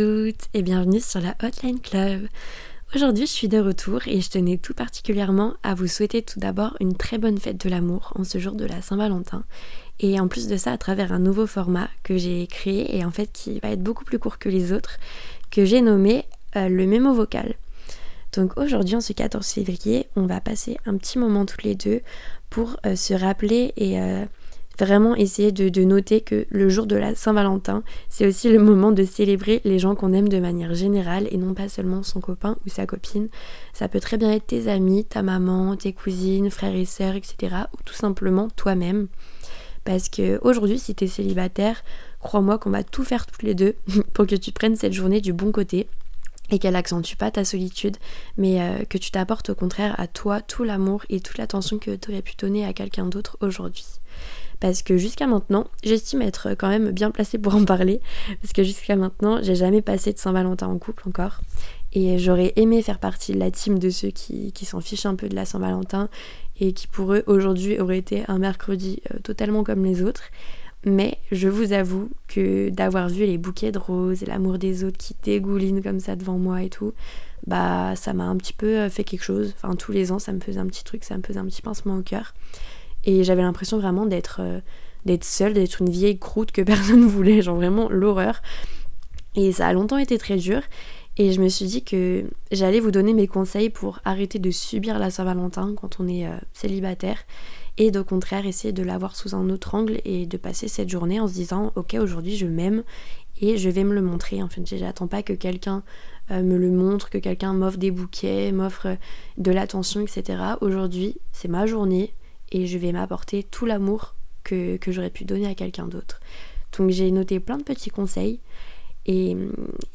et bienvenue sur la Hotline Club. Aujourd'hui je suis de retour et je tenais tout particulièrement à vous souhaiter tout d'abord une très bonne fête de l'amour en ce jour de la Saint-Valentin et en plus de ça à travers un nouveau format que j'ai créé et en fait qui va être beaucoup plus court que les autres que j'ai nommé euh, le mémo vocal. Donc aujourd'hui en ce 14 février on va passer un petit moment toutes les deux pour euh, se rappeler et... Euh, vraiment essayer de, noter que le jour de la Saint-Valentin, c'est aussi le moment de célébrer les gens qu'on aime de manière générale et non pas seulement son copain ou sa copine. Ça peut très bien être tes amis, ta maman, tes cousines, frères et sœurs, etc. Ou tout simplement toi-même. Parce que aujourd'hui, si t'es célibataire, crois-moi qu'on va tout faire toutes les deux pour que tu prennes cette journée du bon côté et qu'elle accentue pas ta solitude, mais euh, que tu t'apportes au contraire à toi tout l'amour et toute l'attention que tu aurais pu donner à quelqu'un d'autre aujourd'hui parce que jusqu'à maintenant, j'estime être quand même bien placée pour en parler, parce que jusqu'à maintenant, j'ai jamais passé de Saint-Valentin en couple encore. Et j'aurais aimé faire partie de la team de ceux qui, s'en fichent un peu de la Saint-Valentin et qui pour eux aujourd'hui aurait été un mercredi euh, totalement comme les autres. Mais je vous avoue que d'avoir vu les bouquets de roses et l'amour des autres qui dégoulinent comme ça devant moi et tout, bah ça m'a un petit peu euh, fait quelque chose. Enfin tous les ans ça me faisait un petit truc, ça me faisait un petit pincement au cœur. Et j'avais l'impression vraiment d'être euh, d'être seule, d'être une vieille croûte que personne voulait, genre vraiment l'horreur. Et ça a longtemps été très dur. Et je me suis dit que j'allais vous donner mes conseils pour arrêter de subir la Saint-Valentin quand on est euh, célibataire et au contraire essayer de l'avoir sous un autre angle et de passer cette journée en se disant ok aujourd'hui je m'aime et je vais me le montrer. En fait, j'attends pas que quelqu'un euh, me le montre, que quelqu'un m'offre des bouquets, m'offre de l'attention, etc. Aujourd'hui, c'est ma journée, et je vais m'apporter tout l'amour que, j'aurais pu donner à quelqu'un d'autre. Donc j'ai noté plein de petits conseils et,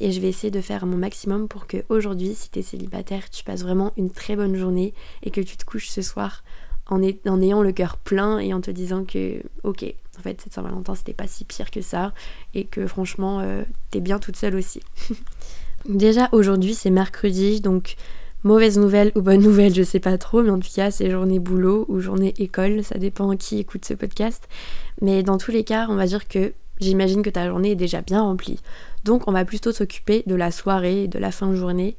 je vais essayer de faire mon maximum pour que aujourd'hui, si tu es célibataire, tu passes vraiment une très bonne journée et que tu te couches ce soir en, en ayant le cœur plein et en te disant que ok, en fait cette Saint-Valentin c'était pas si pire que ça et que franchement euh, t'es bien toute seule aussi. Déjà aujourd'hui c'est mercredi donc mauvaise nouvelle ou bonne nouvelle, je sais pas trop, mais en tout cas, c'est journée boulot ou journée école, ça dépend qui écoute ce podcast. Mais dans tous les cas, on va dire que j'imagine que ta journée est déjà bien remplie. Donc, on va plutôt s'occuper de la soirée de la fin de journée.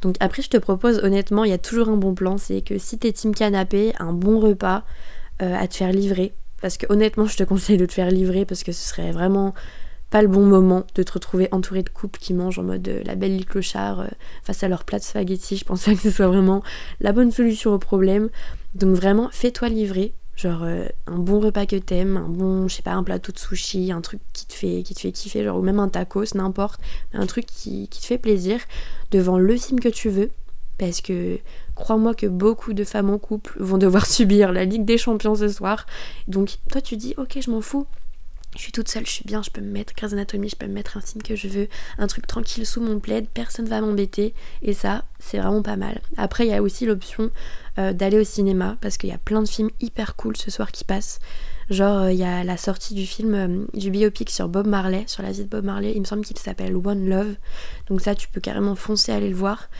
Donc, après, je te propose, honnêtement, il y a toujours un bon plan c'est que si t'es team canapé, un bon repas euh, à te faire livrer. Parce que honnêtement, je te conseille de te faire livrer parce que ce serait vraiment pas le bon moment de te retrouver entouré de couples qui mangent en mode euh, la belle lit clochard euh, face à leur plat de spaghetti. Je pense pas que ce soit vraiment la bonne solution au problème. Donc vraiment, fais-toi livrer. Genre euh, un bon repas que t'aimes, un bon, je sais pas, un plateau de sushi, un truc qui te fait, qui te fait kiffer, genre ou même un tacos, n'importe, un truc qui, qui te fait plaisir devant le film que tu veux. Parce que crois-moi que beaucoup de femmes en couple vont devoir subir la Ligue des Champions ce soir. Donc toi tu dis ok je m'en fous, je suis toute seule, je suis bien, je peux me mettre Grey's Anatomy, je peux me mettre un film que je veux, un truc tranquille sous mon plaid, personne va m'embêter, et ça, c'est vraiment pas mal. Après, il y a aussi l'option euh, d'aller au cinéma, parce qu'il y a plein de films hyper cool ce soir qui passent. Genre, euh, il y a la sortie du film, euh, du biopic sur Bob Marley, sur la vie de Bob Marley, il me semble qu'il s'appelle One Love, donc ça, tu peux carrément foncer aller le voir.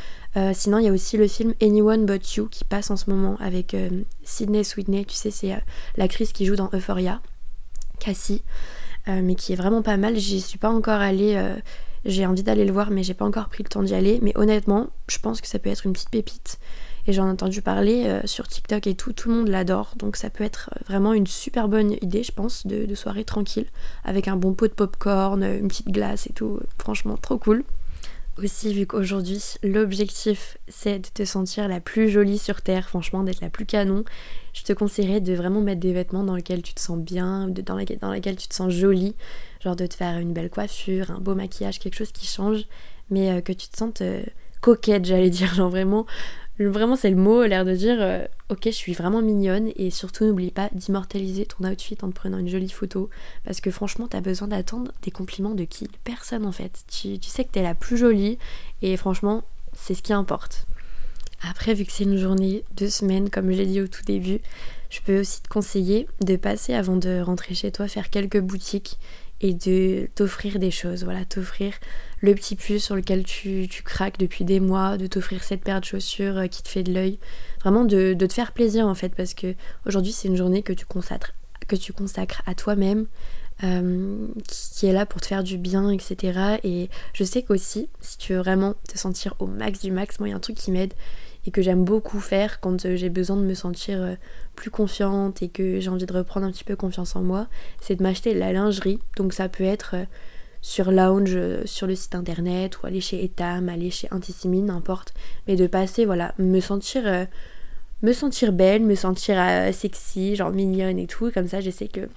sinon, il y a aussi le film Anyone But You qui passe en ce moment avec Sydney Sweeney, tu sais, c'est l'actrice qui joue dans Euphoria. Cassie, euh, mais qui est vraiment pas mal. J'y suis pas encore allée. Euh, j'ai envie d'aller le voir, mais j'ai pas encore pris le temps d'y aller. Mais honnêtement, je pense que ça peut être une petite pépite. Et j'en ai entendu parler euh, sur TikTok et tout, tout le monde l'adore. Donc ça peut être vraiment une super bonne idée, je pense, de, de soirée tranquille, avec un bon pot de popcorn, une petite glace et tout. Franchement, trop cool. Aussi, vu qu'aujourd'hui, l'objectif c'est de te sentir la plus jolie sur Terre, franchement, d'être la plus canon, je te conseillerais de vraiment mettre des vêtements dans lesquels tu te sens bien, dans, lesquels, tu te sens jolie, genre de te faire une belle coiffure, un beau maquillage, quelque chose qui change, mais euh, que tu te sentes euh, coquette, j'allais dire, genre vraiment Vraiment, c'est le mot, l'air de dire euh, Ok, je suis vraiment mignonne. Et surtout, n'oublie pas d'immortaliser ton outfit en te prenant une jolie photo. Parce que franchement, t'as besoin d'attendre des compliments de qui? Personne en fait. Tu, tu sais que t'es la plus jolie. Et franchement, c'est ce qui importe. Après, vu que c'est une journée de semaine, comme je l'ai dit au tout début, je peux aussi te conseiller de passer avant de rentrer chez toi, faire quelques boutiques et de t'offrir des choses. Voilà, t'offrir le petit puce sur lequel tu, craques depuis des mois, de t'offrir cette paire de chaussures euh, qui te fait de l'œil. Vraiment de, te faire plaisir en fait, parce que aujourd'hui c'est une journée que tu consacres, à toi-même. euh, qui est là pour te faire du bien, etc. Et je sais qu'aussi, si tu veux vraiment te sentir au max du max, moi il y a un truc qui m'aide et que j'aime beaucoup faire quand euh, j'ai besoin de me sentir euh, plus confiante et que j'ai envie de reprendre un petit peu confiance en moi, c'est de m'acheter de la lingerie. Donc ça peut être sur Lounge, sur le site internet, ou aller chez Etam, aller chez Antisimine, n'importe. Mais de passer, voilà, me sentir me sentir belle, me sentir sexy, genre mignonne et tout. Comme ça, je sais que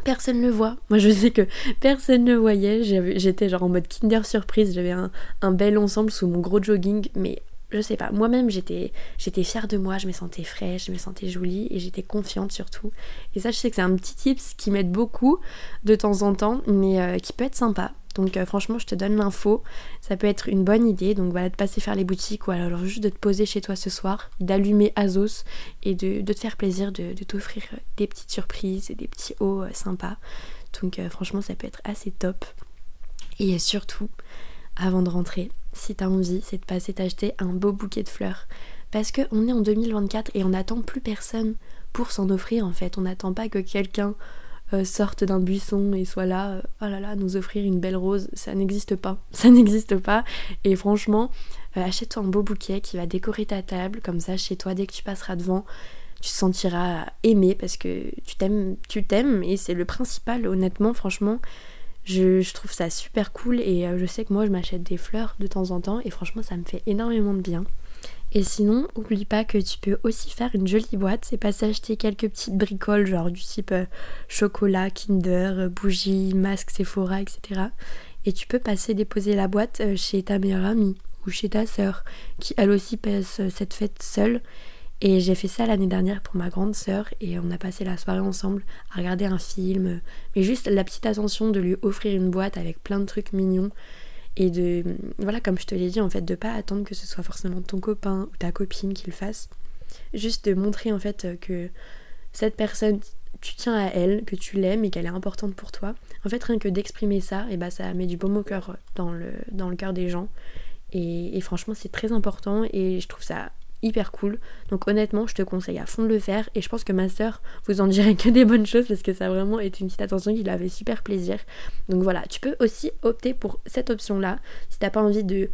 personne ne le voit. Moi, je sais que personne ne voyait. J'étais genre en mode Kinder surprise. J'avais un, bel ensemble sous mon gros jogging, mais je sais pas. Moi-même, j'étais j'étais fière de moi. Je me sentais fraîche, je me sentais jolie et j'étais confiante surtout. Et ça, je sais que c'est un petit tips qui m'aide beaucoup de temps en temps, mais euh, qui peut être sympa. Donc euh, franchement, je te donne l'info. Ça peut être une bonne idée. Donc voilà, de passer faire les boutiques ou alors juste de te poser chez toi ce soir, d'allumer Azos et de, te faire plaisir, de, t'offrir euh, des petites surprises et des petits hauts sympas. Donc franchement, ça peut être assez top. Et surtout, avant de rentrer, si t'as envie, c'est de passer t'acheter un beau bouquet de fleurs. Parce qu'on est en 2024 et on n'attend plus personne pour s'en offrir en fait. On n'attend pas que quelqu'un euh, sortent d'un buisson et soient là, euh, oh là là, nous offrir une belle rose, ça n'existe pas. Ça n'existe pas. Et franchement, euh, achète-toi un beau bouquet qui va décorer ta table, comme ça chez toi, dès que tu passeras devant, tu te sentiras aimé parce que tu t'aimes, tu t'aimes et c'est le principal, honnêtement, franchement. Je, trouve ça super cool et je sais que moi je m'achète des fleurs de temps en temps et franchement ça me fait énormément de bien. Et sinon, oublie pas que tu peux aussi faire une jolie boîte, c'est pas s'acheter quelques petites bricoles, genre du type euh, chocolat, Kinder, euh, bougies, masque Sephora, etc. Et tu peux passer déposer la boîte euh, chez ta meilleure amie ou chez ta sœur, qui elle aussi passe cette fête seule. Et j'ai fait ça l'année dernière pour ma grande sœur et on a passé la soirée ensemble à regarder un film. Mais juste la petite attention de lui offrir une boîte avec plein de trucs mignons et de voilà comme je te l'ai dit en fait de pas attendre que ce soit forcément ton copain ou ta copine qui le fasse. Juste de montrer en fait que cette personne tu tiens à elle que tu l'aimes et qu'elle est importante pour toi. En fait rien que d'exprimer ça et bah ça met du baume au cœur dans le dans le cœur des gens. Et franchement c'est très important et je trouve ça hyper cool. Donc honnêtement, je te conseille à fond de le faire et je pense que ma soeur vous en dirait que des bonnes choses parce que ça vraiment été une petite attention qui lui avait super plaisir. Donc voilà, tu peux aussi opter pour cette option-là si t'as pas envie de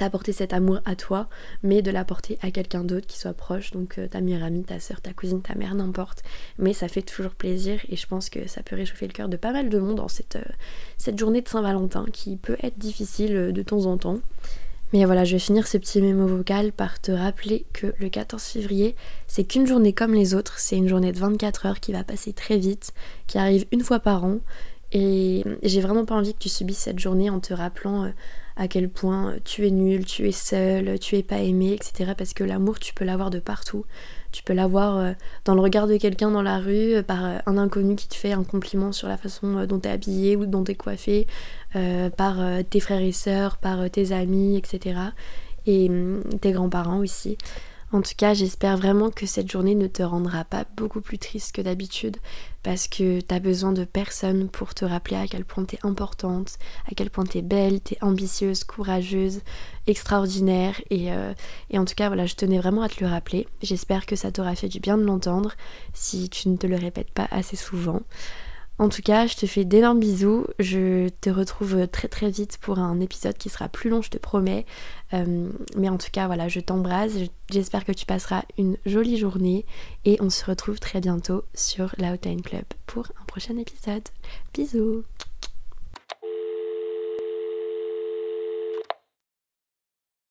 t'apporter cet amour à toi, mais de l'apporter à quelqu'un d'autre qui soit proche, donc euh, ta meilleure amie, ta soeur, ta cousine, ta mère, n'importe. Mais ça fait toujours plaisir et je pense que ça peut réchauffer le cœur de pas mal de monde en cette, euh, cette journée de Saint-Valentin qui peut être difficile euh, de temps en temps. Mais voilà, je vais finir ce petit mémo vocal par te rappeler que le 14 février, c'est qu'une journée comme les autres, c'est une journée de 24 heures qui va passer très vite, qui arrive une fois par an. Et j'ai vraiment pas envie que tu subisses cette journée en te rappelant euh, à quel point tu es nul, tu es seul, tu es pas aimé, etc. Parce que l'amour, tu peux l'avoir de partout. Tu peux l'avoir euh, dans le regard de quelqu'un dans la rue, euh, par un inconnu qui te fait un compliment sur la façon dont tu es habillé ou dont tu es coiffé, par tes frères et sœurs, par tes amis, etc. Et hum, tes grands-parents aussi. En tout cas, j'espère vraiment que cette journée ne te rendra pas beaucoup plus triste que d'habitude parce que t'as besoin de personne pour te rappeler à quel point t'es importante, à quel point t'es belle, t'es ambitieuse, courageuse, extraordinaire et, euh, et en tout cas voilà, je tenais vraiment à te le rappeler. J'espère que ça t'aura fait du bien de l'entendre si tu ne te le répètes pas assez souvent. En tout cas, je te fais d'énormes bisous. Je te retrouve très très vite pour un épisode qui sera plus long, je te promets. Euh, mais en tout cas, voilà, je t'embrasse. J'espère que tu passeras une jolie journée et on se retrouve très bientôt sur l'Outline Club pour un prochain épisode. Bisous